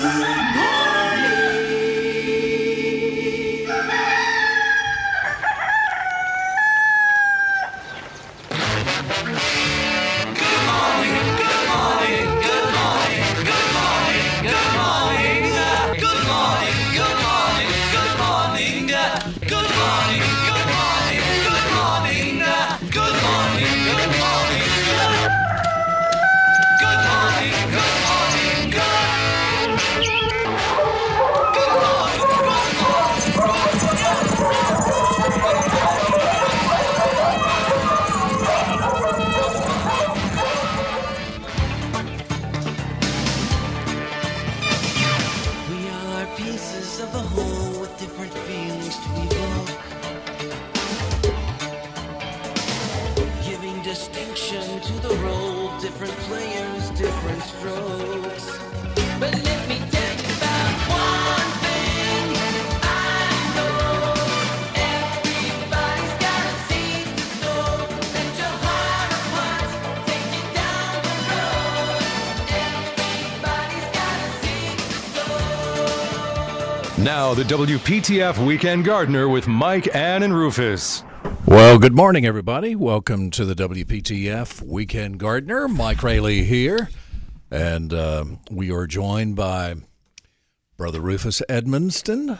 We Now, the WPTF Weekend Gardener with Mike, Ann, and Rufus. Well, good morning, everybody. Welcome to the WPTF Weekend Gardener. Mike Raley here. And um, we are joined by Brother Rufus Edmisten.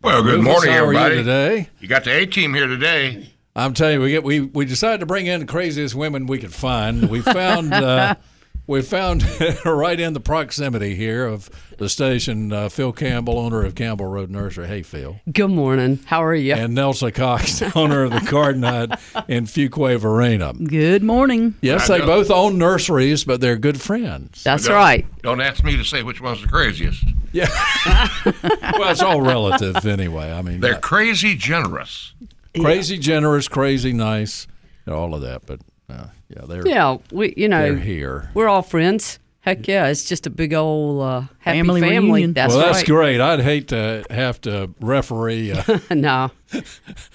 Well, good Rufus, morning, how are everybody. you today? You got the A team here today. I'm telling you, we get we we decided to bring in the craziest women we could find. We found uh, we found right in the proximity here of the station uh, Phil Campbell, owner of Campbell Road Nursery. Hey, Phil, Good morning. How are you? and Nelsa Cox, owner of the Garden Hut in Fuquay Varina. Good morning. Yes, I they know. both own nurseries, but they're good friends. That's Don't- right. Don't ask me to say which one's the craziest. Yeah. well, it's all relative anyway. I mean, They're crazy generous. crazy generous, crazy nice, all of that. But uh, yeah, they're Yeah, we you they're know here. we're all friends. Heck yeah, it's just a big old uh, happy Family family. reunion. That's well, that's right. great. I'd hate to have to referee uh, no,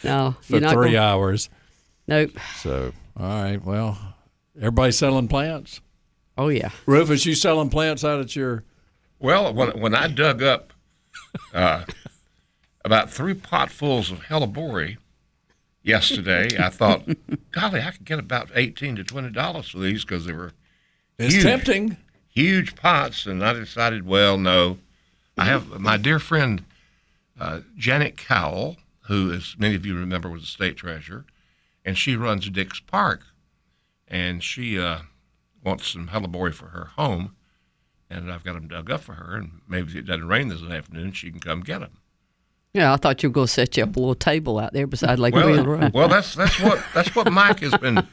no, for three gonna- hours. Nope. So, all right. Well, everybody selling plants. Oh yeah. Rufus, you selling plants out at your? Well, when, when I dug up uh, about three potfuls of hellebore yesterday, I thought, golly, I could get about eighteen to twenty dollars for these because they were It's Huge. tempting. huge pots, and I decided, well, no. I have my dear friend uh, Janet Cowell, who, as many of you remember, was a state treasurer, and she runs Dix Park, and she uh, wants some hellebore for her home, and I've got them dug up for her, and maybe if it doesn't rain this afternoon, she can come get them. Yeah, I thought you were going to set you up a little table out there beside Lake Well, Wheel Road. well, that's that's what that's what Mike has been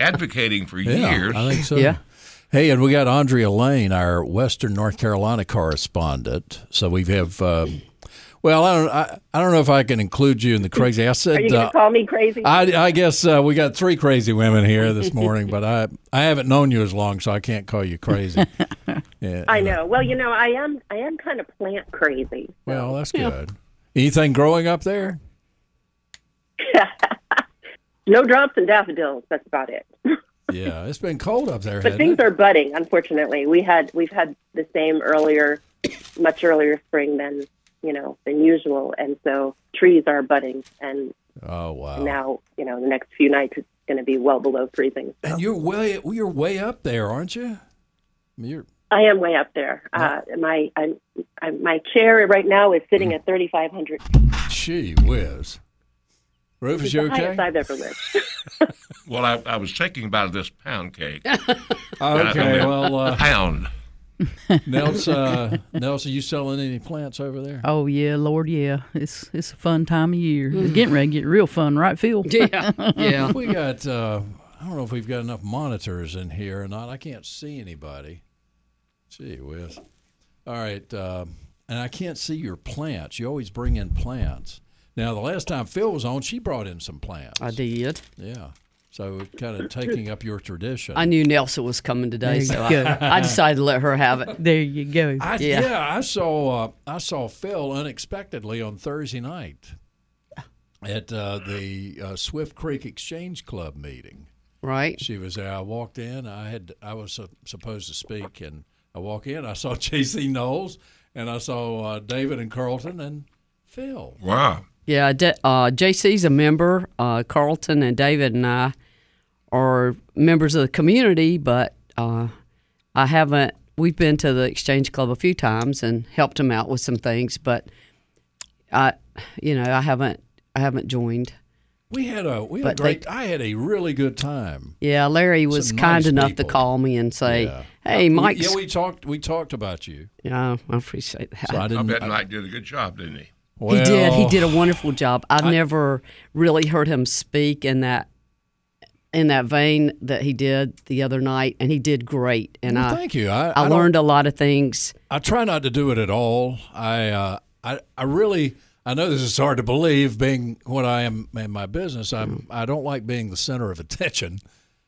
advocating for Yeah, years. I think so. Yeah. Hey, and we got Andrea Lane, our Western North Carolina correspondent. So we have. Um, well, I don't. I, I don't know if I can include you in the crazy. I said. Are you going uh, to call me crazy? I, I guess uh, we got three crazy women here this morning, but I I haven't known you as long, so I can't call you crazy. Yeah, I know. Well, you know, I am. I am kind of plant crazy. Well, that's good. Anything growing up there? no drops and daffodils. That's about it. Yeah, it's been cold up there. But things it? are budding. Unfortunately, we had we've had the same earlier, much earlier spring than you know than usual, and so trees are budding. And Oh wow! now you know the next few nights it's going to be well below freezing. So. and you're way you're way up there, aren't you? I mean, You're I am way up there. Uh, my I'm, I'm, my chair right now is sitting at 3,500 gee whiz. Rufus, It's you the highest okay? I've ever lived. Well, I, I was taking about this pound cake. Okay, well, uh, Pound. Nelsa, uh, Nelsa, you selling any plants over there? Oh yeah, Lord, yeah. It's it's a fun time of year. It's getting ready to get real fun, right, Phil? yeah, yeah. We got. Uh, I don't know if we've got enough monitors in here or not. I can't see anybody. Gee whiz. All right, um, and I can't see your plants. You always bring in plants. Now, the last time Phil was on, she brought in some plants. I did. Yeah. So kind of taking up your tradition. I knew Nelsa was coming today, so I. I decided to let her have it. There you go. I, Yeah. yeah. I saw uh, I saw Phil unexpectedly on Thursday night at uh, the uh, Swift Creek Exchange Club meeting. Right? She was there. I walked in. I had I was uh, supposed to speak, and I walk in. I saw J.C. Knowles, and I saw uh, David and Carlton and Phil. Wow. Yeah, D- uh, JC's a member. Uh, Carlton and David and I are members of the community, but uh, I haven't. We've been to the Exchange Club a few times and helped them out with some things, but I, you know, I haven't. I haven't joined. We had a we had a But they- great. I had a really good time. Yeah, Larry was Some kind nice enough to call me and say, Yeah. "Hey, Mike." Yeah, we talked. We talked about you. Yeah, I appreciate that. So I I didn't. bet Mike did a good job, didn't he? he did. He did a wonderful job. I've never really heard him speak in that in that vein that he did the other night, and he did great. And Well, I thank you. I, I, I learned a lot of things. I try not to do it at all. I, uh, I, I really, I know this is hard to believe, being what I am in my business. I'm, I don't like being the center of attention.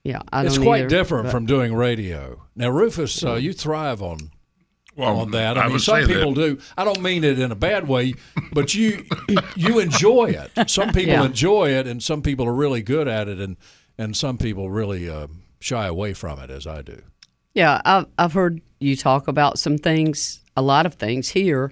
Yeah, I It's don't quite either, different but- from doing radio. Now, Rufus, uh, you thrive on Well, on that. I, I mean, some people that. do. I don't mean it in a bad way, but you you enjoy it. Some people Yeah. enjoy it, and some people are really good at it, and and some people really uh, shy away from it, as I do. Yeah, I've I've heard you talk about some things, a lot of things here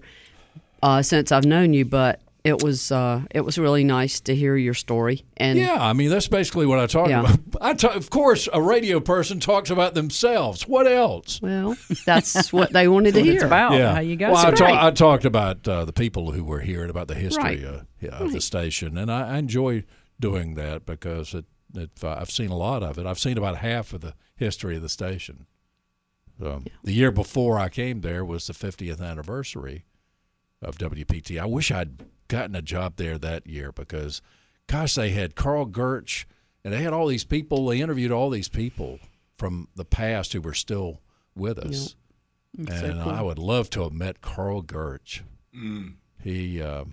uh, since I've known you, but it was uh, it was really nice to hear your story. And Yeah, I mean that's basically what I talk Yeah. about. I talk, of course, a radio person talks about themselves. What else? well, that's what they wanted to what hear. it's about. How you guys well, I, are. ta- I talked about uh, the people who were here and about the history Right. uh, yeah, of the station, and I, I enjoy doing that because it, it, uh, I've seen a lot of it. I've seen about half of the history of the station. So, The year before I came there was the 50th anniversary of WPT. I wish I'd gotten a job there that year because, gosh, they had Carl Goerch and they had all these people. They interviewed all these people from the past who were still with us. And I would love to have met Carl Goerch. He, uh,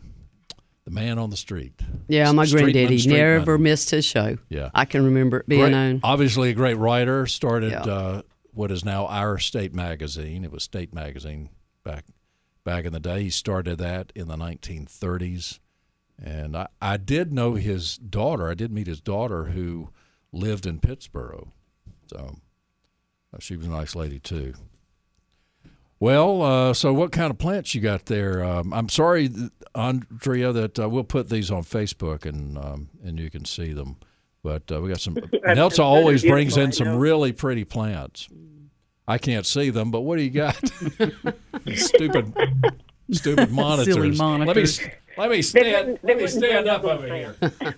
the man on the street. Yeah, my Streetman, granddaddy streetman. never missed his show. Yeah. I can remember it being Great- on. obviously a great writer. Started Yeah. uh, what is now our state magazine. It was State Magazine back back in the day. He started that in the 1930s, and I, I did know his daughter. I did meet his daughter who lived in Pittsburgh. So uh, she was a nice lady too. Well, uh, so what kind of plants you got there? Um, I'm sorry, Andrea, that uh, we'll put these on Facebook and um, and you can see them. But uh, we got some. Nelsa always brings in some really pretty plants. I can't see them, but what do you got? stupid, stupid monitors. Let me let me stand. Let me stand up up over here.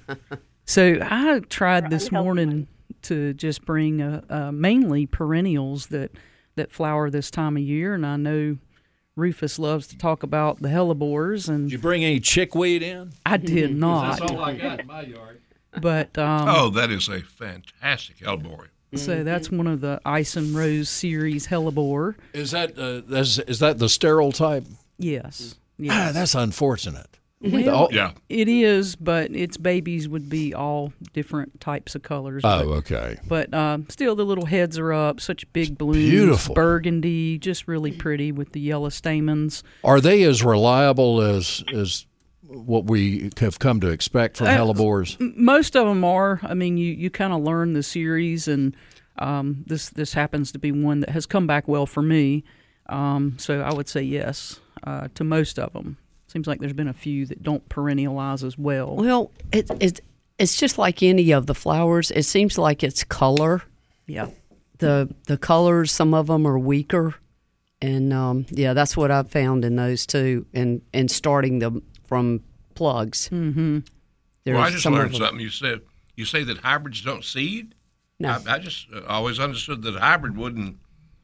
So I tried this morning to just bring uh, uh, mainly perennials that that flower this time of year, and I know Rufus loves to talk about the hellebores, and Did you bring any chickweed in? I did not. That's all I got in my yard. But um, Oh, that is a fantastic elbow. so that's one of the Ice and Rose series hellebore. Is that uh, that's, is that the sterile type? Yes, Ah, that's unfortunate. Well, Yeah. it is, but its babies would be all different types of colors. but- Oh, okay. But um, still, the little heads are up. Such big blooms. beautiful. Burgundy, just really pretty with the yellow stamens. Are they as reliable as as what we have come to expect from Uh, hellebores? Most of them are. I mean, you, you kind of learn the series, and um, this this happens to be one that has come back well for me. Um, so I would say yes uh, to most of them. Seems like there's been a few that don't perennialize as well. Well, it, it, it's just like any of the flowers. It seems like it's color. Yeah. The the colors, some of them are weaker, and um, yeah, that's what I've found in those two, And and starting them from plugs. Mm-hmm. Well, I just learned something. You said you say that hybrids don't seed. No. I, I just uh, always understood that a hybrid wouldn't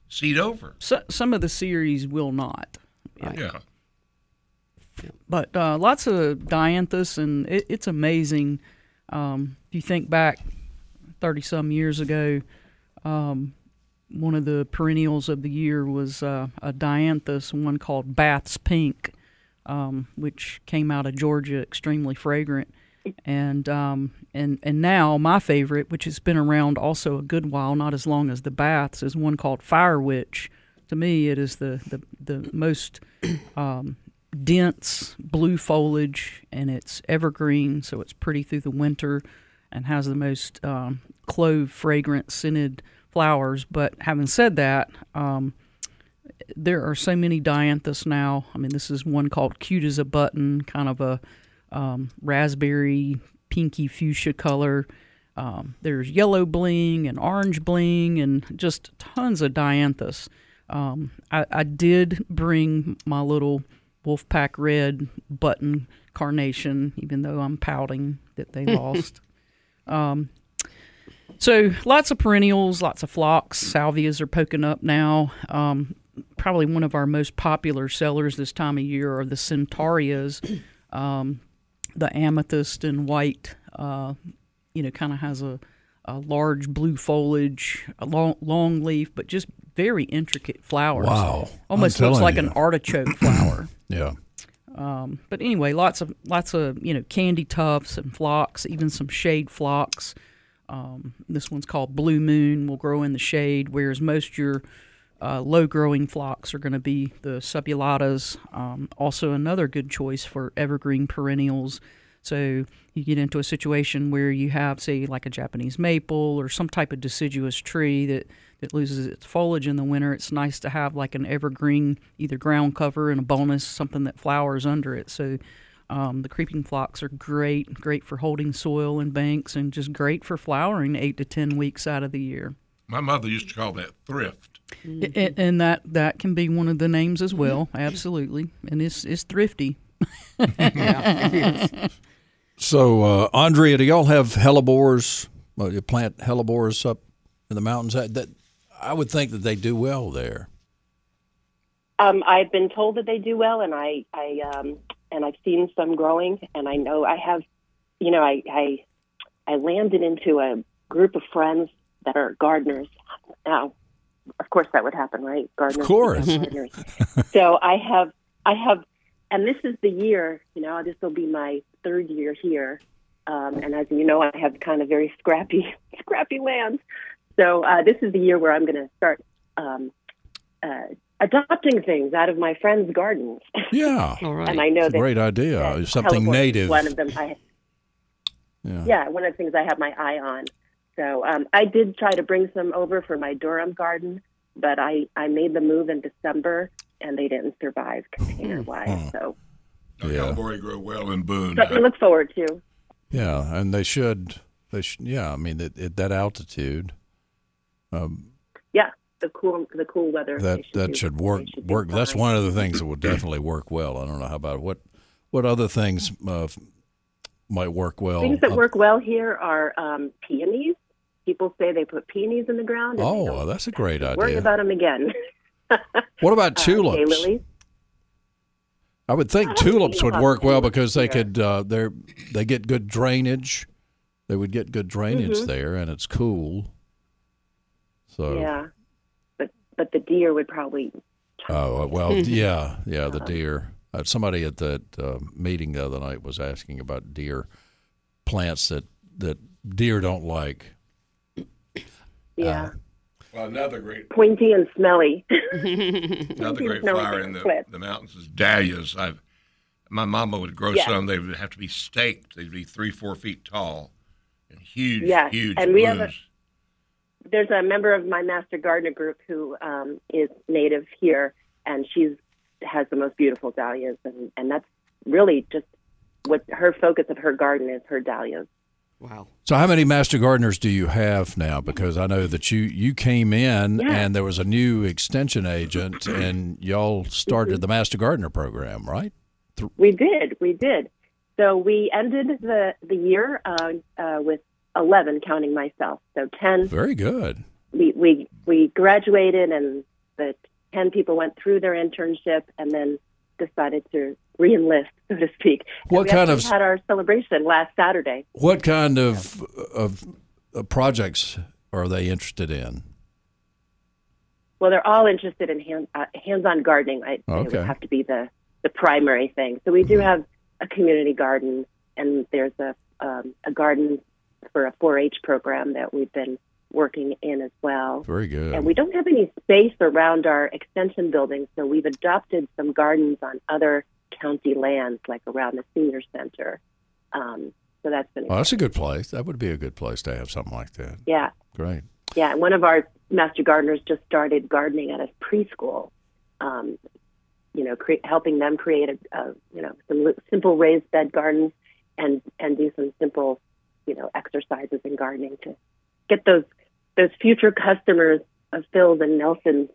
seed over. So, some of the series will not. Yeah. But uh, lots of dianthus, and it, it's amazing. Um, if you think back 30 some years ago, um, one of the perennials of the year was uh, a dianthus, one called Bath's Pink, um, which came out of Georgia, extremely fragrant. And um, and and now my favorite, which has been around also a good while, not as long as the Baths, is one called Fire Witch. To me, it is the the, the most um, dense blue foliage and it's evergreen, so it's pretty through the winter and has the most um, clove fragrant scented flowers. But having said that, um, there are so many dianthus now. I mean, this is one called "Cute as a Button," kind of a um, raspberry, pinky fuchsia color. Um, there's yellow bling and orange bling, and just tons of dianthus. Um, I, I did bring my little Wolfpack Red button carnation, even though I'm pouting that they lost. Um, so lots of perennials, lots of phlox. Salvias are poking up now. Um, probably one of our most popular sellers this time of year are the centaureas. Um, the amethyst and white, uh, you know, kind of has a, a large blue foliage, a long, long leaf, but just very intricate flowers. Wow. I'm Almost looks like you. an artichoke flower. Yeah. But anyway, lots of lots of you know candy tufts and phlox, even some shade phlox. Um, this one's called Blue Moon. Will grow in the shade, whereas most your uh, low growing phlox are going to be the subulatas. Um, also, another good choice for evergreen perennials. So you get into a situation where you have, say, like a Japanese maple or some type of deciduous tree that, that loses its foliage in the winter. It's nice to have like an evergreen, either ground cover and a bonus, something that flowers under it. So um, the creeping phlox are great, great for holding soil in banks, and just great for flowering eight to ten weeks out of the year. My mother used to call that thrift. A- and that that can be one of the names as well. Absolutely, and it's it's thrifty. Yeah. So, uh, Andrea, do y'all have hellebores? Well, you plant hellebores up in the mountains. That, that I would think that they do well there. Um, I've been told that they do well, and I, I, um, and I've seen some growing, and I know I have, you know, I, I, I landed into a group of friends that are gardeners. Now, of course, that would happen, right? Gardeners, of course. gardeners. so I have, I have, and this is the year. You know, this will be my third year here, um, and as you know, I have kind of very scrappy, scrappy land. So uh, this is the year where I'm going to start um, uh, adopting things out of my friends' gardens. Yeah. All right. and I know It's a that great idea. Something hellebore is native. One of them, I, Yeah. yeah, one of the things I have my eye on. So um, I did try to bring some over for my Durham garden, but I I made the move in December and they didn't survive container wise. So Oh, Yeah. Hellberry grow well in Boone. something to look forward to. Yeah, and they should. They should. Yeah, I mean, at, at that altitude, Yeah, the cool the cool weather. that they that do- should work. should do Work. That's one of the things that would definitely work well. I don't know how about what what other things uh, might work well. Things that work well here are um, peonies. People say they put peonies in the ground. and Oh, don't that's a great Worry idea. about them again. What about Uh, tulips? daylilies. I would think I tulips would work well because they could. Uh, they they get good drainage. They would get good drainage Mm-hmm. there, and it's cool. So. Yeah, but but the deer would probably. Oh well, yeah, yeah, the deer. Uh, somebody at that uh, meeting the other night was asking about deer plants that that deer don't like. Yeah, Well, another great pointy and smelly. another great No, flower in the, clip. the mountains is dahlias. I've my mama would grow Yeah. some. They would have to be staked. They'd be three, four feet tall, and huge, Yes, huge and we have a- blooms. There's a member of my master gardener group who um, is native here, and she's has the most beautiful dahlias, and and that's really just what her focus of her garden is her dahlias. Wow. So, how many master gardeners do you have now? Because I know that you you came in Yeah. and there was a new extension agent, and y'all started the master gardener program, right? We did, we did. So we ended the the year uh, uh, with eleven, counting myself. So ten. Very good. We we we graduated, and the ten people went through their internship, and then decided to reenlist, so to speak. What we kind of- had our celebration last Saturday? What kind of of, projects are they interested in? Well, they're all interested in hand, uh, hands-on gardening. It Okay. would have to be the the primary thing. So we do have a community garden, and there's a um, a garden for a 4-H program that we've been working in as well. Very good. And we don't have any space around our extension building, so we've adopted some gardens on other county lands, like around the senior center. Um, so that's been Well, that's a good place. That would be a good place to have something like that. yeah. Great. Yeah, one of our master gardeners just started gardening at a preschool, um, you know, cre- helping them create a, a you know some li- simple raised bed gardens and and do some simple you know exercises in gardening to get those those future customers of Phil's and Nelsa's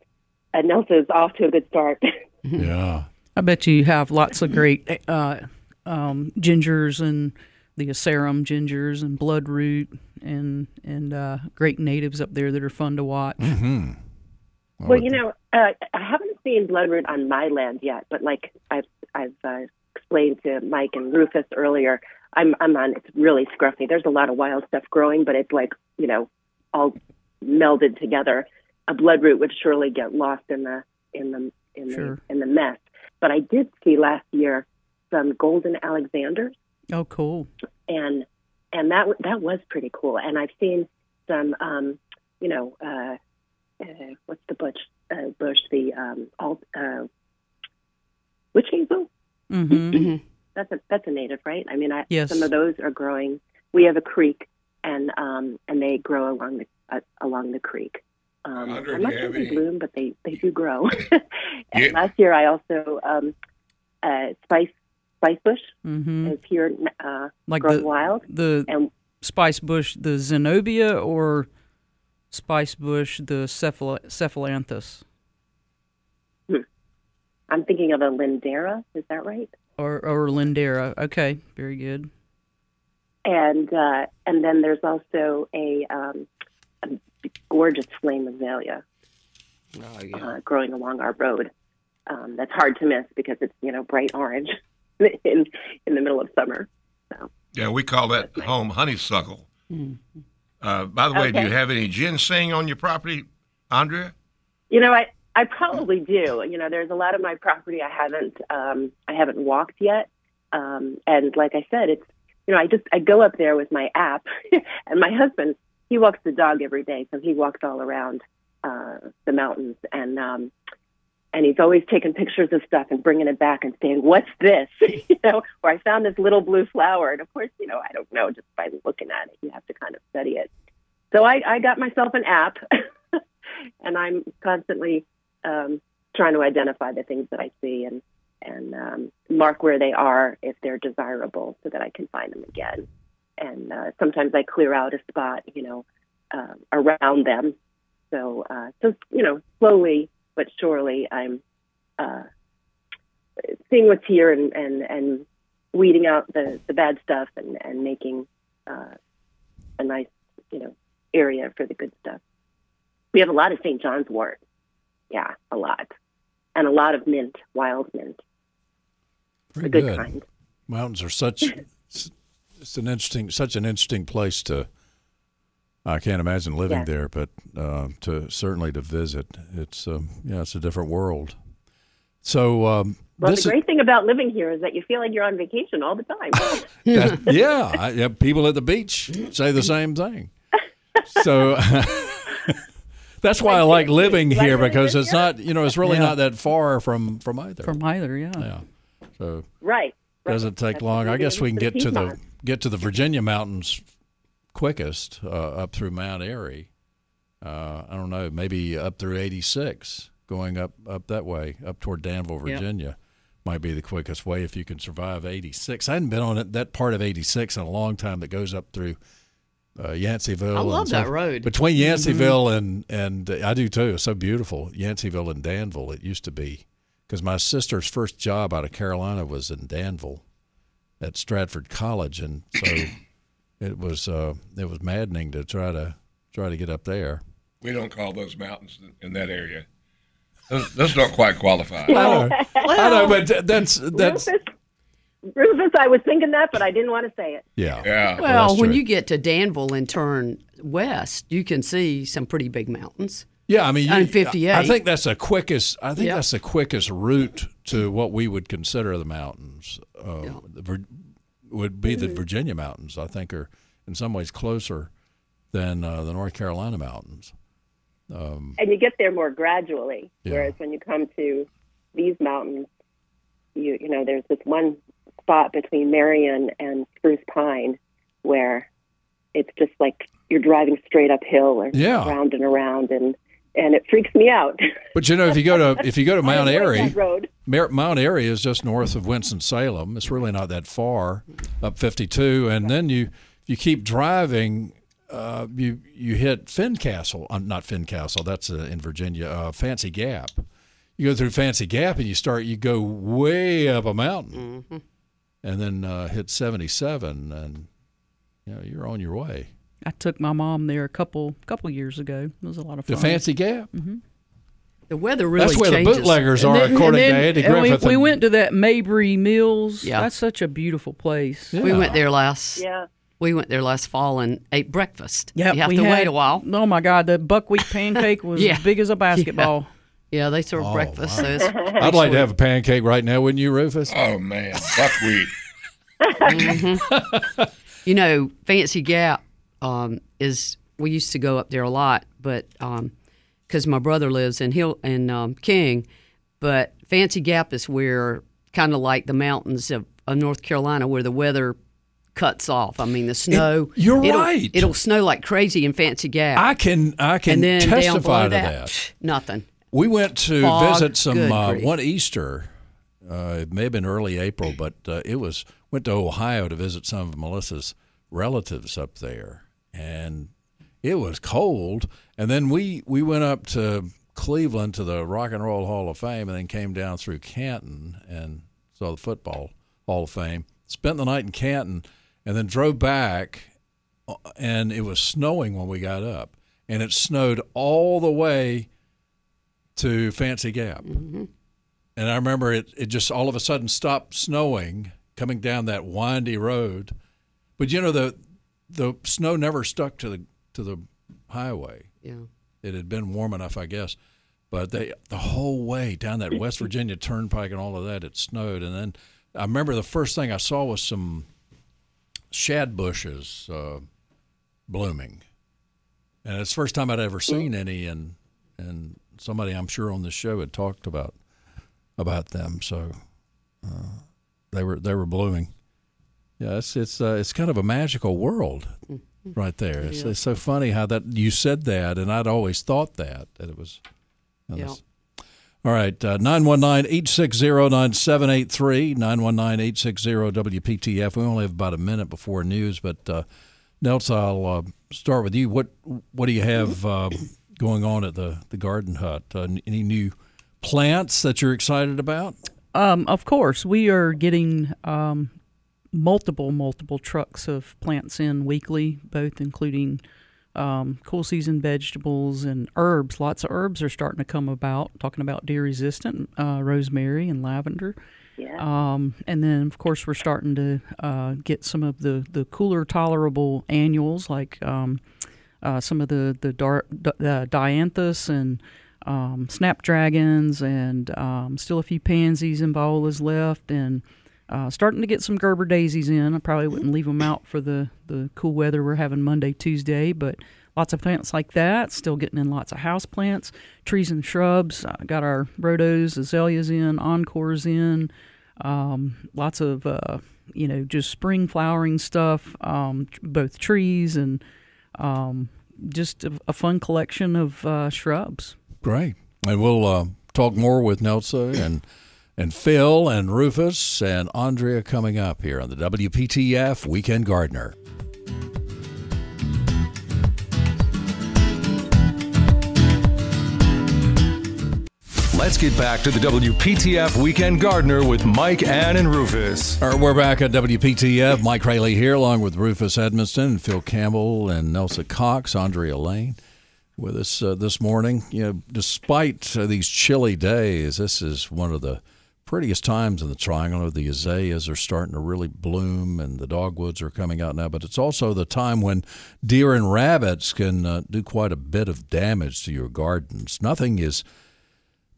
uh, Nelsa's off to a good start. Yeah. I bet you have lots of great uh, um, gingers and the Asarum gingers and bloodroot and and uh, great natives up there that are fun to watch. Mm-hmm. Well, you know, uh, I haven't seen bloodroot on my land yet, but like I've I've uh, explained to Mike and Rufus earlier, I'm I'm on. It's really scruffy. There's a lot of wild stuff growing, but it's like you know, all melded together. A bloodroot would surely get lost in the in the in Sure. the in the mess. But I did see last year some golden Alexanders Oh, cool. and and that that was pretty cool. And I've seen some, um, you know, uh, uh, what's the bush? Uh, bush the um, alt, uh, witch hazel. hmm That's a that's a native, right? I mean, I, Yes. some of those are growing. We have a creek, and um, and they grow along the uh, along the creek. Um, I'm not sure they bloom, but they they do grow. and Yeah. last year, I also um, uh, spice spice bush hmm is here uh, Like growing the wild, the and spice bush, the Zenobia, or spice bush, the cephal- cephalanthus, I'm thinking of a lindera. Is that right? or or lindera. Okay, very good. and uh, and then there's also a, um, a gorgeous flame azalea Oh, yeah. uh, growing along our road. Um, that's hard to miss because it's you know bright orange in in the middle of summer. Yeah, we call that home honeysuckle. Uh, by the way, do you have any ginseng on your property, Andrea? You know, I I probably do. You know, there's a lot of my property I haven't um, I haven't walked yet, um, and like I said, it's you know I just I go up there with my app, and my husband he walks the dog every day, so he walks all around uh, the mountains, and um, and he's always taking pictures of stuff and bringing it back and saying, "What's this?" you know, or I found this little blue flower, and of course, you know, I don't know just by looking at it. You have to kind of study it. So I, I got myself an app, and I'm constantly um, trying to identify the things that I see and and um, mark where they are if they're desirable, so that I can find them again. And uh, sometimes I clear out a spot, you know, uh, around them. So uh, so you know, slowly but surely, I'm uh, seeing what's here and and and weeding out the the bad stuff and and making uh, a nice you know area for the good stuff. We have a lot of St. John's wort. Yeah, a lot. And a lot of mint, wild mint, Very the good, good. kind. Mountains are such it's it's an interesting such an interesting place to I can't imagine living Yeah. there, but uh, to certainly to visit. It's um, yeah, it's a different world. So um, Well, this the is- great thing about living here is that you feel like you're on vacation all the time. That- yeah, I, yeah, people at the beach say the same thing. So that's why I like living here because it's not, you know, it's really Yeah. not that far from from either. From either, yeah. yeah, so right. Doesn't take long. I guess we can get to the get to the Virginia mountains quickest uh, up through Mount Airy. Uh, I don't know, maybe up through 86, going up up that way, up toward Danville, Yep. Virginia, might be the quickest way if you can survive 86. I hadn't been on it, that part of 86 in a long time that goes up through uh, Yanceyville. I and love that road. between Yanceyville and and uh, I do too. It's so beautiful. Yanceyville and Danville. It used to be because my sister's first job out of Carolina was in Danville at Stratford College, and so it was uh, it was maddening to try to try to get up there. We don't call those mountains in, in that area. Those, those don't quite qualify. I know, I know, but that's that's Rufus, Rufus, I was thinking that, but I didn't want to say it. yeah. Yeah. Well, that's when you get to Danville and turn west, you can see some pretty big mountains. Yeah, I mean, you, On 58. I think that's the quickest. I think Yep. that's the quickest route to what we would consider the mountains. Uh, the Vir- would be Mm-hmm. the Virginia mountains. I think are in some ways closer than uh, the North Carolina mountains. and you get there more gradually. Yeah. Whereas when you come to these mountains, you you know there's this one spot between Marion and Spruce Pine where it's just like you're driving straight uphill or Yeah. around and around, and and it freaks me out. But you know, if you go to if you go to Mount Airy, road. Mount Airy is just north of Winston Salem. It's really not that far up 52, and then you if you keep driving, uh, you you hit Fincastle. Uh, not Fincastle. That's uh, in Virginia. Uh, Fancy Gap. You go through Fancy Gap, and you start. You go way up a mountain, and then uh, hit 77, and you know you're on your way. I took my mom there a couple couple years ago. It was a lot of fun. The. Fancy Gap. Mm-hmm. The weather really That's where changes. the bootleggers are, then- according and to then- Andy and we- Griffith. We, and- went to that Mabry Mills. Yeah. That's such a beautiful place. Yeah. We went there last. Yeah. We went there last fall and ate breakfast. Yeah, you have we to had- wait a while. Oh my God, the buckwheat pancake was Yeah. as big as a basketball. Yeah, they serve Oh, breakfast. wow. So I'd like to have a pancake right now, wouldn't you, Rufus? Oh man, buckwheat. Mm-hmm. You know, Fancy Gap um, is. We used to go up there a lot, but because my brother lives in Hill in um, King, but Fancy Gap is where kind of like the mountains of, of North Carolina, where the weather cuts off. I mean, the snow. you're it'll, right. It'll snow like crazy in Fancy Gap, I can I can testify to that, that. nothing. We went to Fog. visit some uh, one Easter. Uh, it may have been early April, but uh, it was went to Ohio to visit some of Melissa's relatives up there, and it was cold. And then we we went up to Cleveland to the Rock and Roll Hall of Fame, and then came down through Canton and saw the Football Hall of Fame. Spent the night in Canton, and then drove back uh, and it was snowing when we got up, and it snowed all the way to Fancy Gap. And I remember it, it just all of a sudden stopped snowing coming down that windy road. But you know the the snow never stuck to the to the highway. Yeah. It had been warm enough, I guess. But they the whole way down that West Virginia turnpike and all of that, it snowed. And then I remember the first thing I saw was some shad bushes uh, blooming, and it's the first time I'd ever seen any. And and somebody I'm sure on the show had talked about about them. So uh, they were they were blooming. Yeah, it's it's uh, it's kind of a magical world right there. It's, it's so funny how that you said that, and I'd always thought that that it was. you know, Yeah. All right, uh, 919-860-9783, 919-860-WPTF. We only have about a minute before news, but uh, Nels, I'll uh, start with you. What what do you have uh, going on at the, the garden hut? Uh, any new plants that you're excited about? Um, of course, we are getting um, multiple, multiple trucks of plants in weekly, both including um, cool season vegetables and herbs. Lots of herbs are starting to come about. Talking about deer resistant, uh, rosemary and lavender. Yeah. Um, and then, of course, we're starting to uh, get some of the, the cooler tolerable annuals, like um, uh, some of the the dar- uh, dianthus and um, snapdragons, and um, still a few pansies and violas left, and uh, starting to get some Gerber daisies in. I probably wouldn't leave them out for the the cool weather we're having Monday, Tuesday, but lots of plants like that. Still getting in lots of house plants, trees and shrubs. Uh, got our rhodos, azaleas in, encores in. Um, lots of uh, you know just spring flowering stuff, um, both trees and um, just a, a fun collection of uh, shrubs. Great. And we'll uh, talk more with Nelsa and and Phil and Rufus and Andrea coming up here on the WPTF Weekend Gardener. Let's get back to the WPTF Weekend Gardener with Mike, Ann, and Rufus. All right, we're back at WPTF. Mike Raley here, along with Rufus Edmisten Phil Campbell and Nelsa Cox, Andrea Lane, with us uh, this morning. You know, despite uh, these chilly days, this is one of the prettiest times in the triangle. The azaleas are starting to really bloom, and the dogwoods are coming out now. But it's also the time when deer and rabbits can uh, do quite a bit of damage to your gardens. Nothing is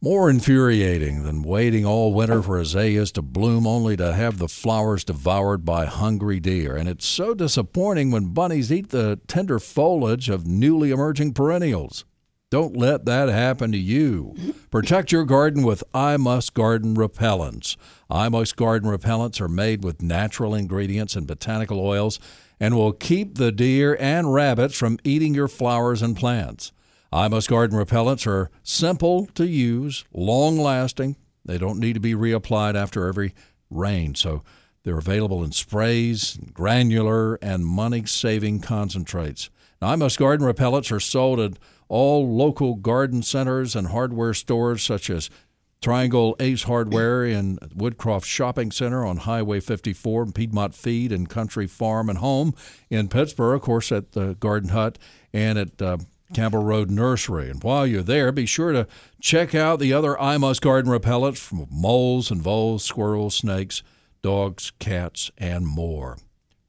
more infuriating than waiting all winter for azaleas to bloom only to have the flowers devoured by hungry deer. And it's so disappointing when bunnies eat the tender foliage of newly emerging perennials. Don't let that happen to you. Protect your garden with I Must Garden repellents. I Must Garden repellents are made with natural ingredients and botanical oils and will keep the deer and rabbits from eating your flowers and plants. I Must Garden repellents are simple to use, long lasting. They don't need to be reapplied after every rain. So they're available in sprays, granular, and money saving concentrates. Now, I Must Garden repellents are sold at all local garden centers and hardware stores such as Triangle Ace Hardware in Woodcroft Shopping Center on Highway 54, and Piedmont Feed and Country Farm and Home in Pittsboro, of course, at the Garden Hut and at uh, Campbell Road Nursery. And while you're there, be sure to check out the other I Must Garden repellents from moles and voles, squirrels, snakes, dogs, cats, and more.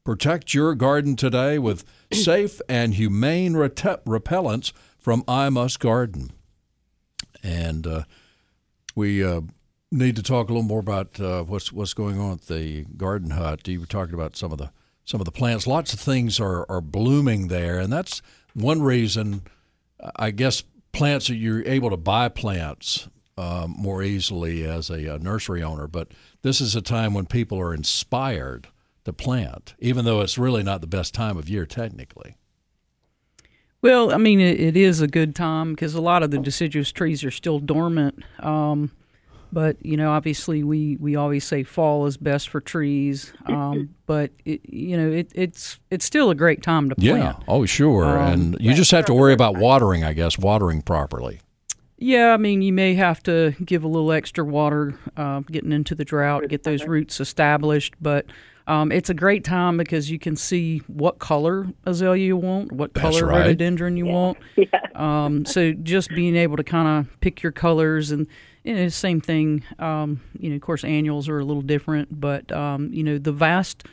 Protect your garden today with safe and humane rete- repellents from I Must Garden. And uh, we uh, need to talk a little more about uh, what's what's going on at the garden hut. You were talking about some of the some of the plants. Lots of things are are blooming there, and that's one reason. I guess plants that you're able to buy plants um, more easily as a, uh nursery owner, but this is a time when people are inspired to plant, even though it's really not the best time of year technically. Well, I mean, it, it is a good time because a lot of the deciduous trees are still dormant. Um, but you know, obviously, we, we always say fall is best for trees. Um, but it, you know, it, it's it's still a great time to plant. Yeah. Oh, sure. Um, and you just have to worry about watering, I guess, watering properly. Yeah, I mean, you may have to give a little extra water uh, getting into the drought, get those roots established. But um, it's a great time because you can see what color azalea you want, what That's color right. rhododendron you want. Um, so just being able to kind of pick your colors and you know, same thing. Um, you know, of course, annuals are a little different, but um, you know, the vast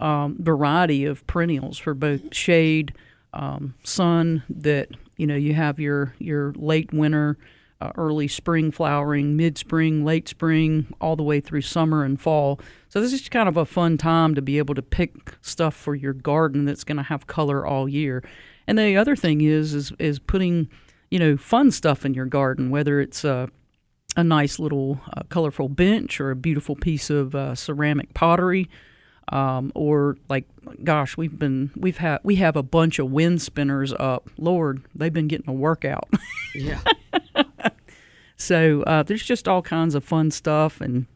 um, variety of perennials for both shade, um, sun. That you know, you have your your late winter, uh, early spring flowering, mid spring, late spring, all the way through summer and fall. So this is kind of a fun time to be able to pick stuff for your garden that's going to have color all year. And the other thing is is is putting you know fun stuff in your garden, whether it's uh, a nice little uh, colorful bench or a beautiful piece of uh, ceramic pottery um, or like gosh we've been we've had we have a bunch of wind spinners up lord they've been getting a workout Yeah. so uh, there's just all kinds of fun stuff and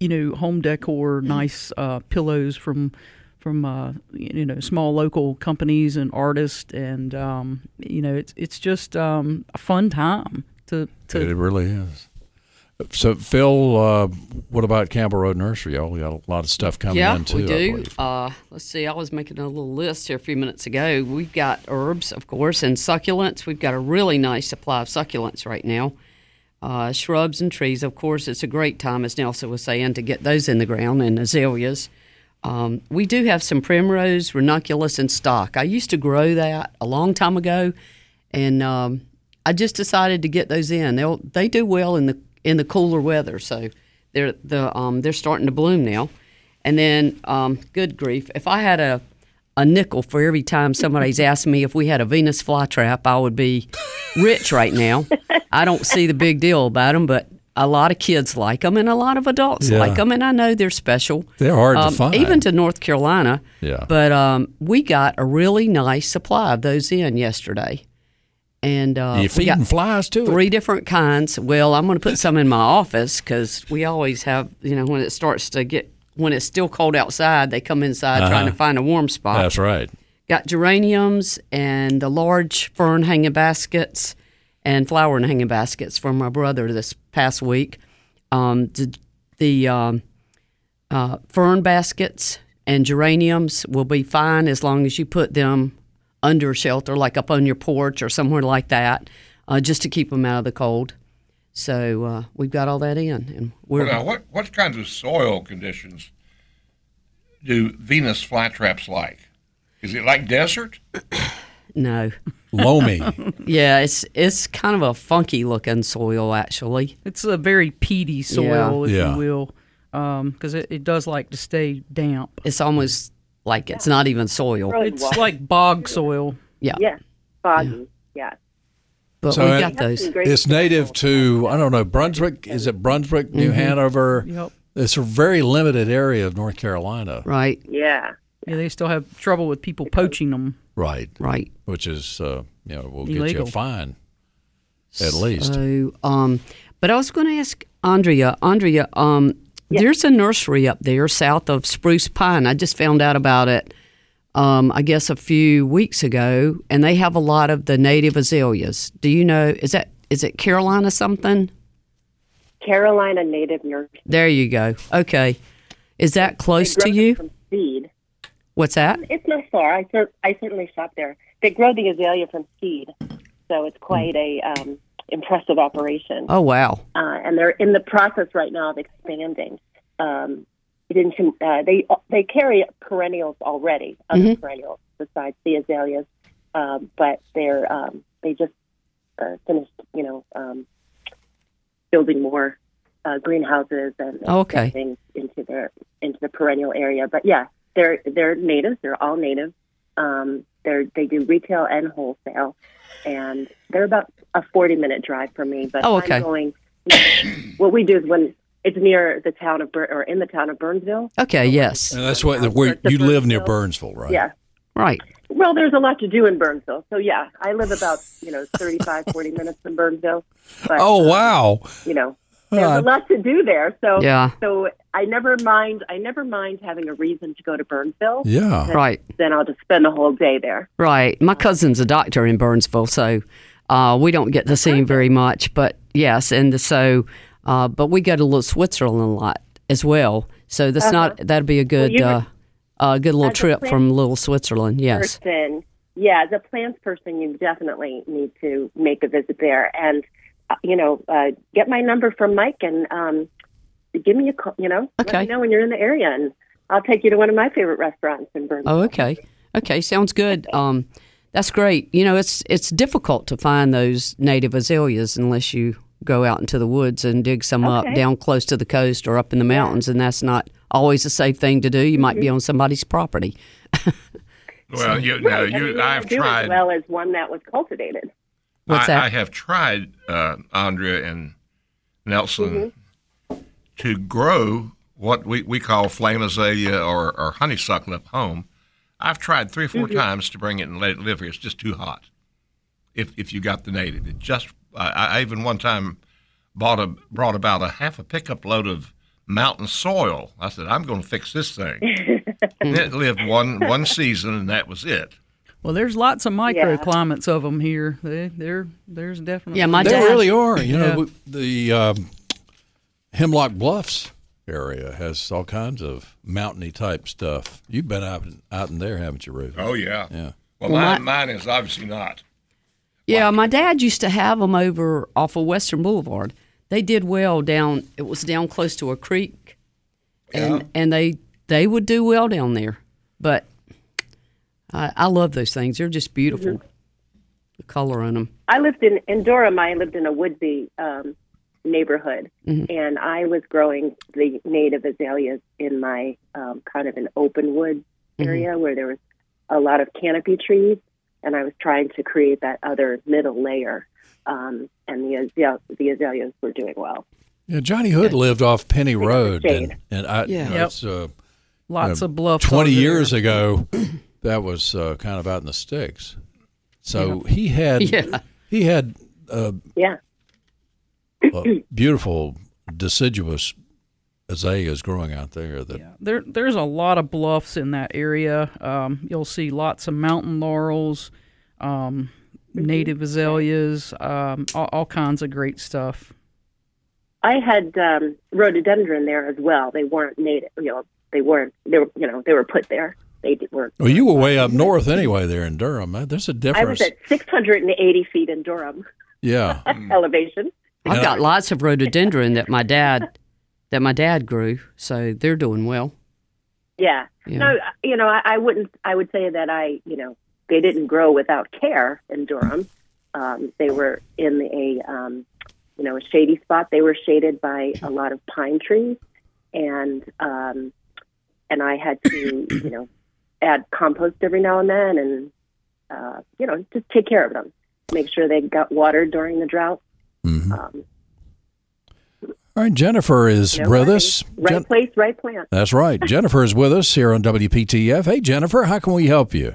you know home decor nice uh, pillows from from uh, you know small local companies and artists and um, you know it's it's just um, a fun time to to It really is. So, Phil, uh, what about Campbell Road Nursery? Y'all got a lot of stuff coming yeah, in too. Yeah, we do. Uh, let's see. I was making a little list here a few minutes ago. We've got herbs, of course, and succulents. We've got a really nice supply of succulents right now. Uh, shrubs and trees, of course, it's a great time, as Nelsa was saying, to get those in the ground and azaleas. Um, we do have some primrose, ranunculus in stock. I used to grow that a long time ago, and um, I just decided to get those in. They they do well in the in the cooler weather, so they're the um, they're starting to bloom now. And then, um, good grief, if I had a a nickel for every time somebody's asked me if we had a Venus flytrap, I would be rich right now. I don't see the big deal about them, but a lot of kids like them and a lot of adults Yeah. like them, and I know they're special. They're hard to Um, find. even to North Carolina. Yeah. But um, we got a really nice supply of those in yesterday, and uh, you we feeding got flies too? three different kinds. Well, I'm going to put some in my office because we always have, you know, when it starts to get when it's still cold outside, they come inside trying Uh-huh. to find a warm spot. That's right. Got geraniums and the large fern hanging baskets and flower hanging baskets from my brother this past week. Um, the the um, uh, fern baskets and geraniums will be fine as long as you put them under shelter, like up on your porch or somewhere like that, uh, just to keep them out of the cold. So uh, we've got all that in, and we're Well, now, what what kinds of soil conditions do Venus flytraps like? Is it like desert? no, Loamy. yeah, it's it's kind of a funky looking soil actually. It's a very peaty soil, if Yeah. you will, because it, it does like to stay damp. It's almost like it's not even soil. It's like bog soil. Yeah, Yes, foggy. Yeah. But So we got those. It's native to I don't know Brunswick. Is it Brunswick, New Hanover? Yep. It's a very limited area of North Carolina. Right, Yeah. Yeah, they still have trouble with people poaching them. Right. right. Which is uh, you know will get you a fine. at least. So, um, but I was going to ask Andrea. Andrea, um, there's a nursery up there south of Spruce Pine. I just found out about it. Um, I guess a few weeks ago, and they have a lot of the native azaleas. Do you know? Is that is it Carolina something? Carolina native nursery. There you go. Okay, is that close to you? From seed. What's that? It's not far. I, cer- I certainly shop there. They grow the azalea from seed, so it's quite a um, impressive operation. Oh wow. uh, and they're in the process right now of expanding. Um, didn't, uh, they they carry perennials already, other perennials besides the azaleas, um, but they're um, they just uh, finished, you know, um, building more uh, greenhouses and okay. expanding into their into the perennial area. But yeah, they're they're natives. They're all native. Um, they're they do retail and wholesale, and they're about a forty minute drive from me. But Oh, okay. I'm going. what we do is when it's near the town of Bur- or in the town of Burnsville. Okay. Yes. And that's what where It's you live near Burnsville. Burnsville, right? Yeah. Right. Well, there's a lot to do in Burnsville. So yeah, I live about you know 35, 40 minutes from Burnsville. But, Oh uh, wow. you know, there's Uh, a lot to do there. So Yeah. So I never mind. I never mind having a reason to go to Burnsville. Yeah. Right. Then I'll just spend the whole day there. Right. My cousin's a doctor in Burnsville, so uh, we don't get to see him very much. But yes, and so, uh, but we go to Little Switzerland a lot as well. So that's not that'd be a good, you- uh, uh, good little trip from Little Switzerland. Yes. Person, yeah, as a plants person, you definitely need to make a visit there, and uh, you know, uh, get my number from Mike and um, give me a call. You know, Okay. let me know when you're in the area, and I'll take you to one of my favorite restaurants in Burnsville. Oh, okay. Okay, sounds good. Um, that's great. You know, it's it's difficult to find those native azaleas unless you go out into the woods and dig some up down close to the coast or up in the mountains, and that's not always a safe thing to do. You might Mm-hmm. be on somebody's property. Well, you know, Right. I mean, you I've don't tried. as well as one that was cultivated. What's I, that? I have tried, uh, Andrea and Nelsa, Mm-hmm. to grow what we, we call flame azalea or, or honeysuckle up home. I've tried three or Mm-hmm. 4 times to bring it and let it live here. It's just too hot. If if you got the native, it just I, I even one time bought a brought about a half a pickup load of mountain soil. I said I'm going to fix this thing. and it lived one one season and that was it. Well, there's lots of microclimates of them here. They, there, there's definitely. Yeah, my They dad. really are. You Yeah. know, the um, Hemlock Bluffs area has all kinds of mountainy type stuff. You've been out in, out in there, haven't you, Ruth? Oh yeah. Yeah. Well, Well, mine, my- mine is obviously not. Yeah, my dad used to have them over off of Western Boulevard. They did well down. It was down close to a creek, and and they they would do well down there. But I, I love those things. They're just beautiful. The color on them. I lived in in Durham. I lived in a woodsy um, neighborhood, and I was growing the native azaleas in my um, kind of an open wood area where there was a lot of canopy trees, and I was trying to create that other middle layer. Um, and the azale- the azaleas were doing well. Yeah, Johnny Hood lived off Penny Road, and, and I, you know, Yep. it's, uh, lots uh, of bluff. twenty over there. years ago, that was uh, kind of out in the sticks. So he had Yeah. he had uh, Yeah. uh, beautiful deciduous azaleas growing out there. That Yeah, there there's a lot of bluffs in that area. Um, you'll see lots of mountain laurels, um, native azaleas, um, all, all kinds of great stuff. I had um, rhododendron there as well. They weren't native, you know. They weren't. They were, you know, they were put there. They d- were. well, you were way up north anyway, there in Durham. Uh, There's a I was difference. at 680 feet in Durham yeah, elevation. I've got lots of rhododendron that my dad that my dad grew, so they're doing well. Yeah. Yeah. No, you know, I, I wouldn't. I would say that I, you know, they didn't grow without care in Durham. Um, they were in a, um, you know, a shady spot. They were shaded by a lot of pine trees, and um, and I had to, you know, add compost every now and then, and uh, you know, just take care of them, make sure they got watered during the drought. Mm-hmm. Um, All right, Jennifer is you know, with right, us. right Jen- place, right plant. That's right. Jennifer is with us here on WPTF. Hey, Jennifer, how can we help you?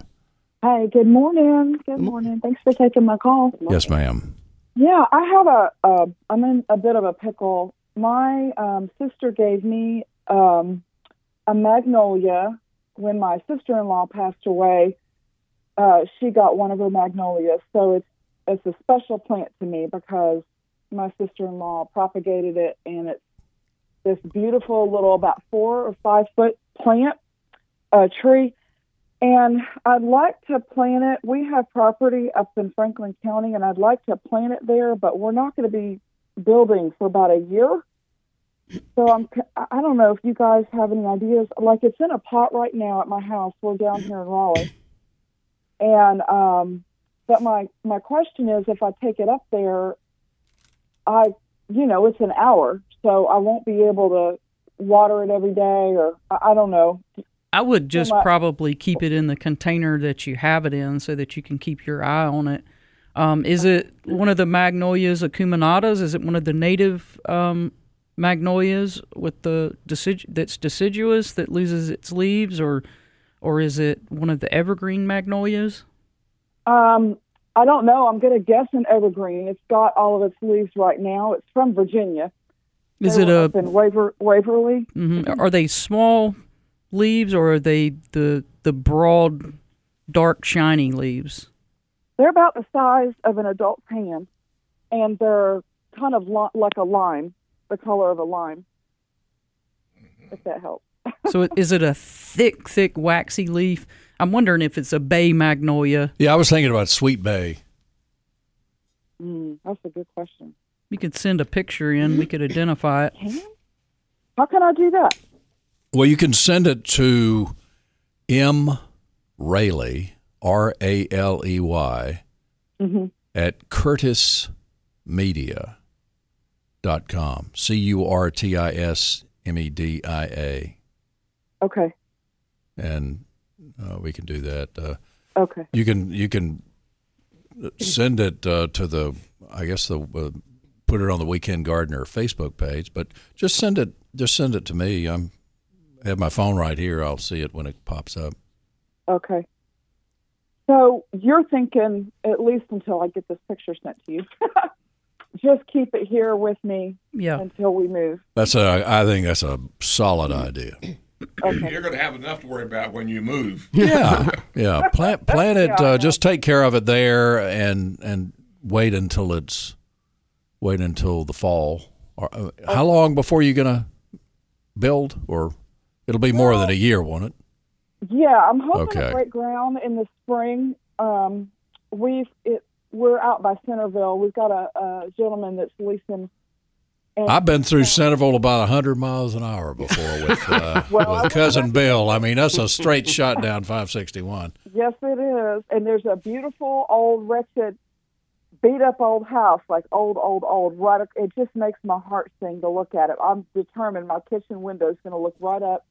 Hi, good morning. Good morning. Thanks for taking my call. Yes, ma'am. Yeah, I have a, a I'm in a bit of a pickle. My um, sister gave me um, a magnolia when my sister-in-law passed away. Uh, she got one of her magnolias, so it's it's a special plant to me because my sister-in-law propagated it, and it's this beautiful little about four or five foot plant, uh, tree. And I'd like to plant it. We have property up in Franklin County, and I'd like to plant it there, but we're not going to be building for about a year. So I'm, I don't know if you guys have any ideas. Like it's in a pot right now at my house. We're down here in Raleigh, and um, but my my question is, if I take it up there, I, you know, it's an hour, so I won't be able to water it every day, or I, I don't know. I would just my- probably keep it in the container that you have it in so that you can keep your eye on it. Um, is it one of the magnolias acuminatas? Is it one of the native um, magnolias with the decid- that's deciduous that loses its leaves, or or is it one of the evergreen magnolias? Um, I don't know. I'm going to guess an evergreen. It's got all of its leaves right now. It's from Virginia. Is They it a in Waver- Waverly? mhm. are they small leaves or are they the the broad, dark, shiny leaves? They're about the size of an adult's hand, and they're kind of li- like a lime, the color of a lime. If that helps. so is it a thick, thick, waxy leaf? I'm wondering if it's a bay magnolia. Yeah, I was thinking about Sweet Bay. Mm, that's a good question. You could send a picture in. We could identify it. Can? How can I do that? Well, you can send it to M. Raley, R A L E Y, Mhm. at curtismedia.com. C U R T I S M E D I A. Okay. And uh, we can do that. Uh, Okay. you can you can send it uh, to the I guess the uh, put it on the Weekend Gardener Facebook page, but just send it just send it to me. I'm I have my phone right here. I'll see it when it pops up. Okay. So you're thinking, at least until I get this picture sent to you, just keep it here with me Yeah. until we move. That's a I think that's a solid idea. Okay. You're going to have enough to worry about when you move. Yeah, yeah. Plant plant it. Uh, just take care of it there, and and wait until it's wait until the fall. Or, uh, how long before you're gonna build? Or it'll be more than a year, won't it? Yeah, I'm hoping Okay. to break ground in the spring. Um, we've it, we're out by Centerville. We've got a, a gentleman that's leasing. And, I've been through Centerville about a hundred miles an hour before with uh, Well, with cousin Bill. I mean, that's a straight shot down 561. Yes, it is. And there's a beautiful old wretched, beat up old house, like old, old, old. Right, ac- it just makes my heart sing to look at it. I'm determined my kitchen window is going to look right up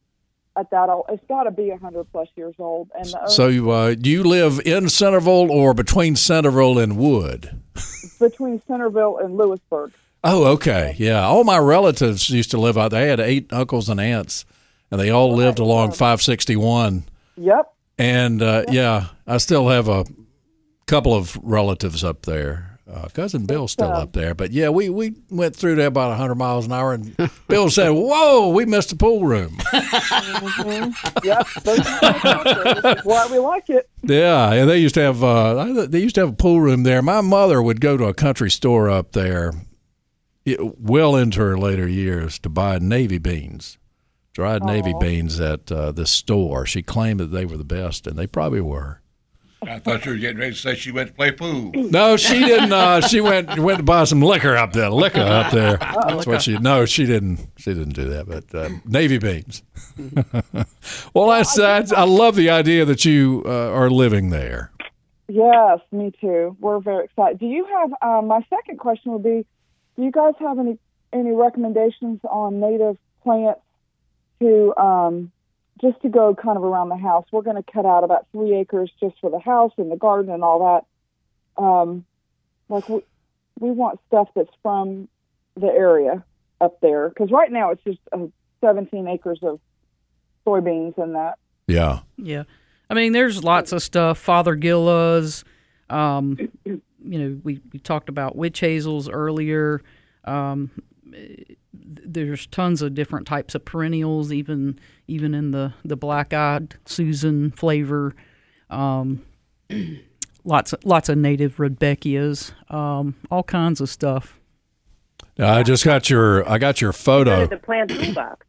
at that old. It's got to be a hundred plus years old. And So, uh, do you live in Centerville or between Centerville and Wood? between Centerville and Louisburg. Oh, okay. Yeah. All my relatives used to live out there. I had eight uncles and aunts, and they all lived along 561. Yep. And uh, yeah, I still have a couple of relatives up there. Uh, cousin Bill's still up there, but yeah, we, we went through there about 100 miles an hour, and Bill said, "Whoa, we missed the pool room." Yep. Those are This is why we like it. Yeah, and they used to have uh, they used to have a pool room there. My mother would go to a country store up there, well into her later years, to buy navy beans, dried navy beans at uh, the store. She claimed that they were the best, and they probably were. I thought you were getting ready to say she went to play pool. No, she didn't. Uh, she went went to buy some liquor up there. Liquor up there. That's what she. No, she didn't. She didn't do that. But uh, navy beans. well, that's, that's. I love the idea that you uh, are living there. Yes, me too. We're very excited. Do you have um, my second question would be, do you guys have any any recommendations on native plants to um, just to go kind of around the house? We're going to cut out about three acres just for the house and the garden and all that. Um, like we we want stuff that's from the area up there because right now it's just uh, 17 acres of soybeans and that. Yeah. Yeah. I mean, there's lots of stuff. Fothergillas, um, you know, we, we talked about witch hazels earlier. Um, there's tons of different types of perennials, even even in the the black eyed Susan flavor. Um, lots of, lots of native rudbeckias, um, all kinds of stuff. Now, I just got your I got your photo. the plant toolbox.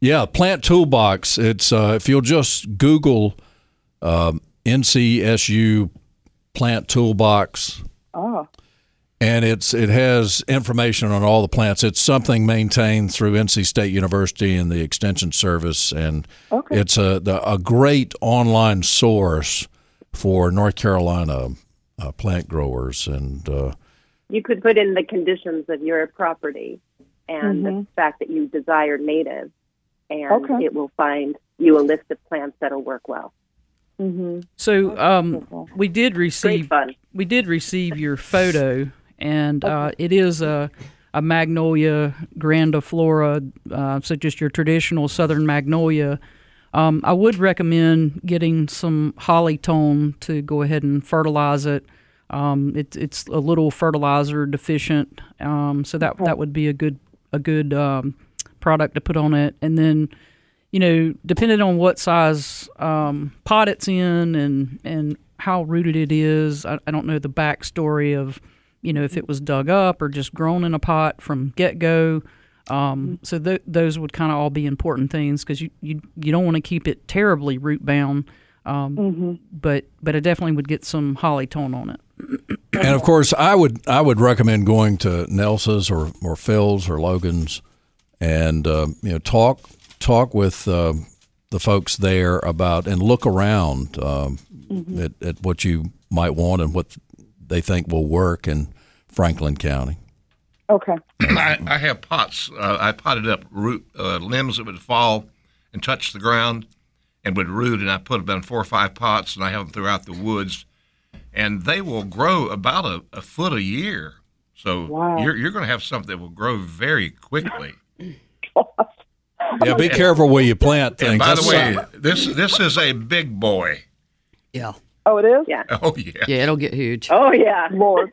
Yeah, Plant Toolbox. It's uh, if you'll just Google um, NCSU Plant Toolbox, Oh, and it's it has information on all the plants. It's something maintained through NC State University and the Extension Service, and Okay. it's a the, a great online source for North Carolina uh, plant growers. And uh, You could put in the conditions of your property and the fact that you desire native, and Okay. it will find you a list of plants that'll work well. Mm-hmm. So um, we did receive we did receive your photo, and uh, it is a a magnolia grandiflora, uh, so just your traditional southern magnolia. Um, I would recommend getting some Holly-tone to go ahead and fertilize it. Um, it's it's a little fertilizer deficient, um, so that that would be a good a good um, product to put on it, and then you know, depending on what size um, pot it's in and and how rooted it is, I, I don't know the backstory of, you know, if it was dug up or just grown in a pot from get go. Um, so th- those would kind of all be important things because you, you you don't want to keep it terribly root bound, um, but but I definitely would get some Holly-tone on it. and of course, I would I would recommend going to Nelsa's or or Phil's or Logan's, and uh, you know talk talk with uh, the folks there about and look around um, at, at what you might want and what they think will work in Franklin County. Okay. I, I have pots. Uh, I potted up root uh, limbs that would fall and touch the ground and would root, and I put them in four or five pots, and I have them throughout the woods, and they will grow about a, a foot a year. So Wow. you're you're going to have something that will grow very quickly. Yeah, be careful where you plant things. And by the way, something. this this is a big boy. Yeah. Oh, it is. Yeah. Oh yeah. Yeah, it'll get huge. Oh yeah. Lord.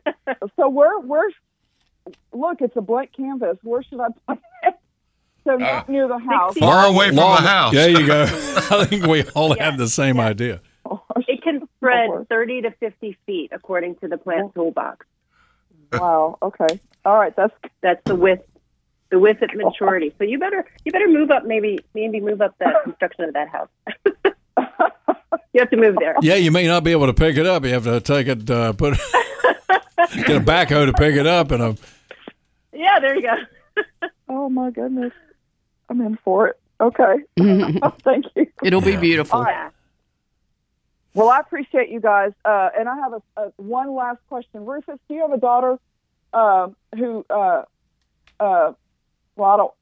so where where look, it's a blank canvas. Where should I plant it? So uh, not near the house. Far away from Long- the house. There you go. I think we all have the same idea. It can spread 30 to 50 feet according to the plant toolbox. Wow. Okay. All right. That's That's the width, the width at maturity. So you better you better move up maybe maybe move up the construction of that house. you have to move there. Yeah, you may not be able to pick it up. You have to take it, uh, put get a backhoe to pick it up, and a Yeah, there you go. oh my goodness. I'm in for it. Okay. Thank you. It'll be beautiful. Yeah. Well, I appreciate you guys. Uh, and I have a, a one last question. Rufus, do you have a daughter uh, who? Uh, uh, well, I don't.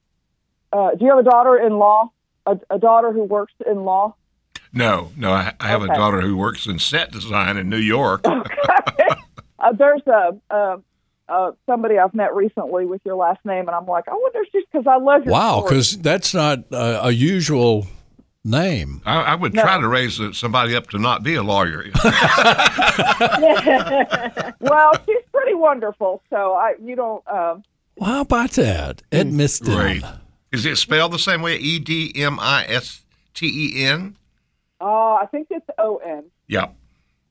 Uh, do you have a daughter-in-law? A, a daughter who works in law? No, no. I, I have a daughter who works in set design in New York. Uh, there's a, uh, uh, somebody I've met recently with your last name, and I'm like, I wonder if she's because I love your wow, because that's not uh, a usual name. I, I would No. try to raise uh, somebody up to not be a lawyer. well, she's pretty wonderful. So I, you don't. Um, Well, how about that, Edmiston? Great. Is it spelled the same way? E D M I S T E N? uh, I think it's O N. Yeah.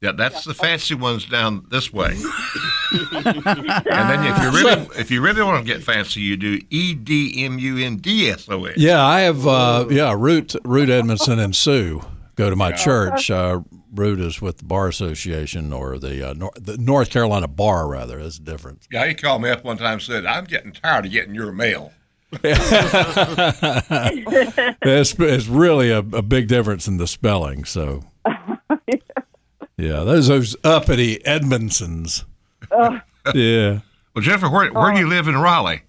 Yeah, that's the fancy ones down this way. and then if you really if you really want to get fancy, you do E D M U N D S O N. Yeah, I have. Uh, yeah, Root, Root Edmondson and Sue go to my church. Uh, Root is with the Bar Association or the, uh, Nor- the North Carolina Bar, rather. Is the difference. Yeah, he called me up one time and said, I'm getting tired of getting your mail. it's, it's really a, a big difference in the spelling. So, yeah, those those uppity Edmondsons. yeah. Well, Jennifer, where, where do you live in Raleigh?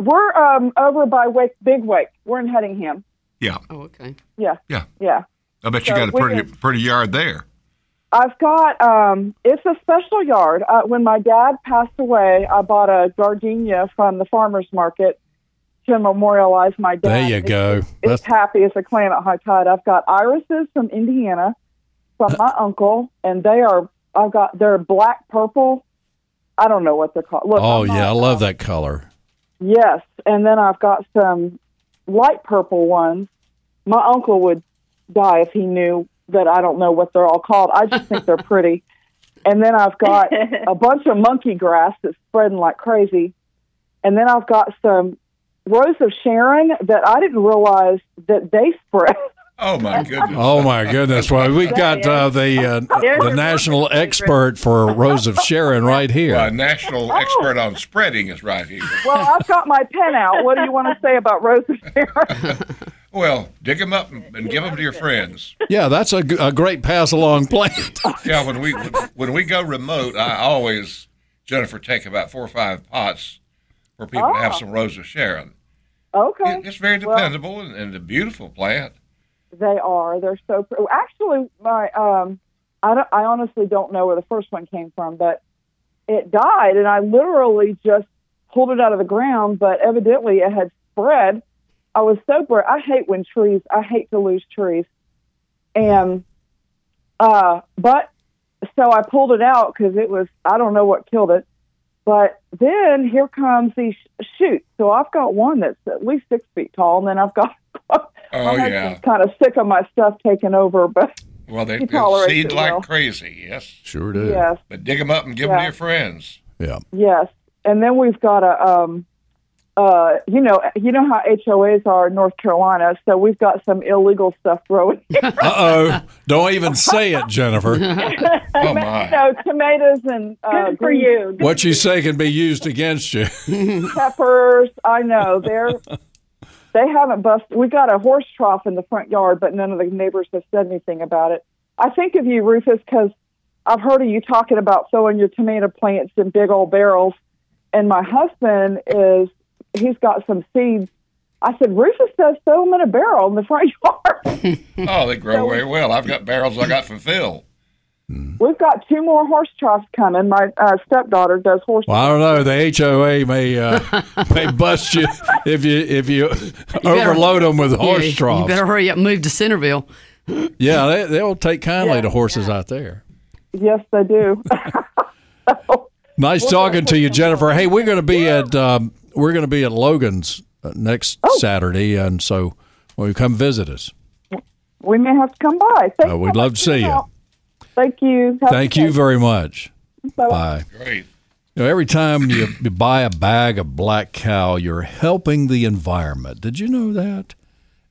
We're um, over by Wake, Big Wake. We're in Hedingham. Yeah, Oh, okay. Yeah. yeah. Yeah. I bet you got a pretty can- pretty yard there. I've got um it's a special yard. Uh, when my dad passed away, I bought a gardenia from the farmers market to memorialize my dad. There you It's- go. It's, That's- happy as a clam at high tide. I've got irises from Indiana from my uncle, and they are I've got they're black purple I don't know what they're called. Look, Oh yeah, I love that color. Yes, and then I've got some light purple ones. My uncle would die if he knew that I don't know what they're all called. I just think they're pretty. And then I've got a bunch of monkey grass that's spreading like crazy. And then I've got some rose of Sharon that I didn't realize that they spread. Oh my goodness. Oh my goodness! Well, we got uh, the uh, the national expert for Rose of Sharon right here. Well, a national expert on spreading is right here. Well, I've got my pen out. What do you want to say about rose of Sharon? Well, dig them up and, and give them to your friends. Yeah, that's a, g- a great pass along plant. Yeah, when we when we go remote, I always Jennifer take about four or five pots for people to have some Rose of Sharon. Okay. It- It's very Well- dependable and, and a beautiful plant. They are. They're so. Pre- Actually, my um, I don't, I honestly don't know where the first one came from, but it died, and I literally just pulled it out of the ground. But evidently, it had spread. I was so br- I hate when trees. I hate to lose trees, and uh, but so I pulled it out because it was. I don't know what killed it. But then here comes these shoots. So I've got one that's at least six feet tall, and then I've got Oh my yeah. kind of sick of my stuff taking over, but Well, they He they'll seed like well. crazy. Yes, Sure do. yes, but dig them up and give them to your friends. Yeah. yes. And then we've got a, um, uh, you know, you know how HOAs are in North Carolina, so we've got some illegal stuff growing. Uh oh! Don't even say it, Jennifer. Oh Jennifer. my. so tomatoes and uh, Good for green you. What you say can be used against you. peppers. I know they're they haven't busted. We got a horse trough in the front yard, but none of the neighbors have said anything about it. I think of you, Rufus, because I've heard of you talking about throwing your tomato plants in big old barrels, and my husband is he's got some seeds. I said Rufus does throw them in a barrel in the front yard. Oh, they grow very well. I've got barrels I got from Phil. We've got two more horse troughs coming. My uh, stepdaughter does horse. Well, I don't know. The HOA may uh, may bust you if you if you, overload them with horse Yeah, troughs. You better hurry up and move to Centerville. Yeah, they, they'll take kindly Yeah. to horses out there. Yes, they do. Nice talking to you, Jennifer. Hey, we're going to be at um, we're going to be at Logan's uh, next Oh. Saturday, and so will you come visit us? we may have to come by. Thanks Uh, we'd so love to see you. help. Thank you. Have Thank you day. very much. Bye-bye. Bye. Great. You know, every time you, you buy a bag of black cow, you're helping the environment. Did you know that?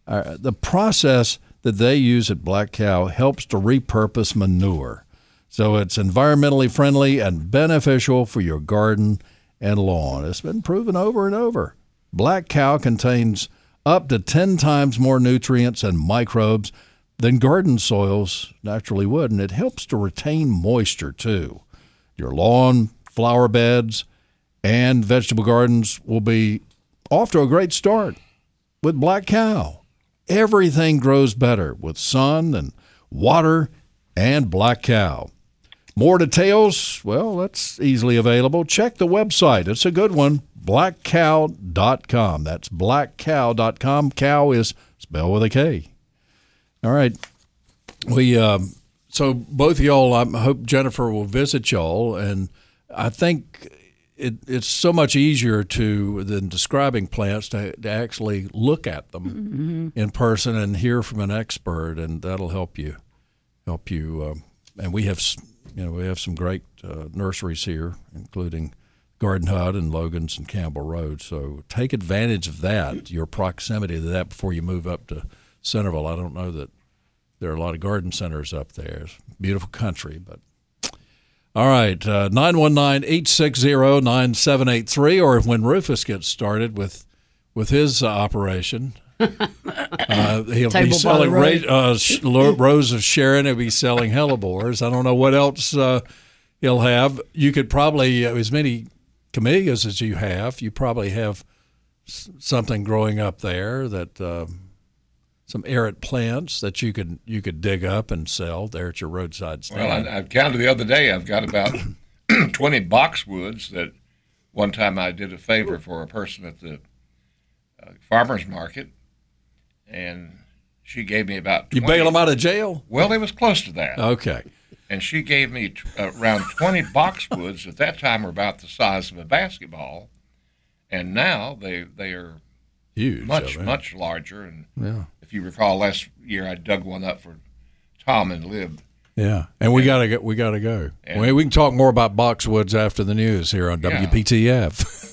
Uh, the process that they use at Black Cow helps to repurpose manure. So it's environmentally friendly and beneficial for your garden and lawn. It's been proven over and over. Black Cow contains up to 10 times more nutrients and microbes than garden soils naturally would, and it helps to retain moisture too. Your lawn, flower beds, and vegetable gardens will be off to a great start with Black Cow. Everything grows better with sun and water and Black Cow. More details, well, that's easily available. Check the website. It's a good one, blackcow.com. That's blackcow.com. Cow is spelled with a K. All right. We um, so both of y'all. I hope Jennifer will visit y'all, and I think it, it's so much easier to than describing plants to, to actually look at them in person and hear from an expert, and that'll help you help you. Um, and we have you know we have some great uh, nurseries here, including Garden Hut and Logan's and Campbell Road. So take advantage of that, your proximity to that before you move up to Centerville. I don't know that there are a lot of garden centers up there. It's beautiful country, but all right, uh, 919-860-9783 or when Rufus gets started with with his uh, operation, uh, he'll Table be selling road. ra- uh, sh- rose of Sharon. He'll be selling hellebores. I don't know what else uh, he'll have. You could probably uh, as many camellias as you have. You probably have s- something growing up there that um, some errant plants that you could you could dig up and sell there at your roadside stand. Well, I, I counted the other day. I've got about 20 boxwoods that one time I did a favor for a person at the uh, farmer's market, and she gave me about 20. you bail them out of jail? Well, it was close to that. Okay. and she gave me t- uh, around 20 boxwoods. At that time, were about the size of a basketball, and now they they are Huge. much much larger. And Yeah. if you recall, last year I dug one up for Tom and Lib. Yeah, and we gotta go. We gotta go. And- we, we can talk more about boxwoods after the news here on Yeah. WPTF.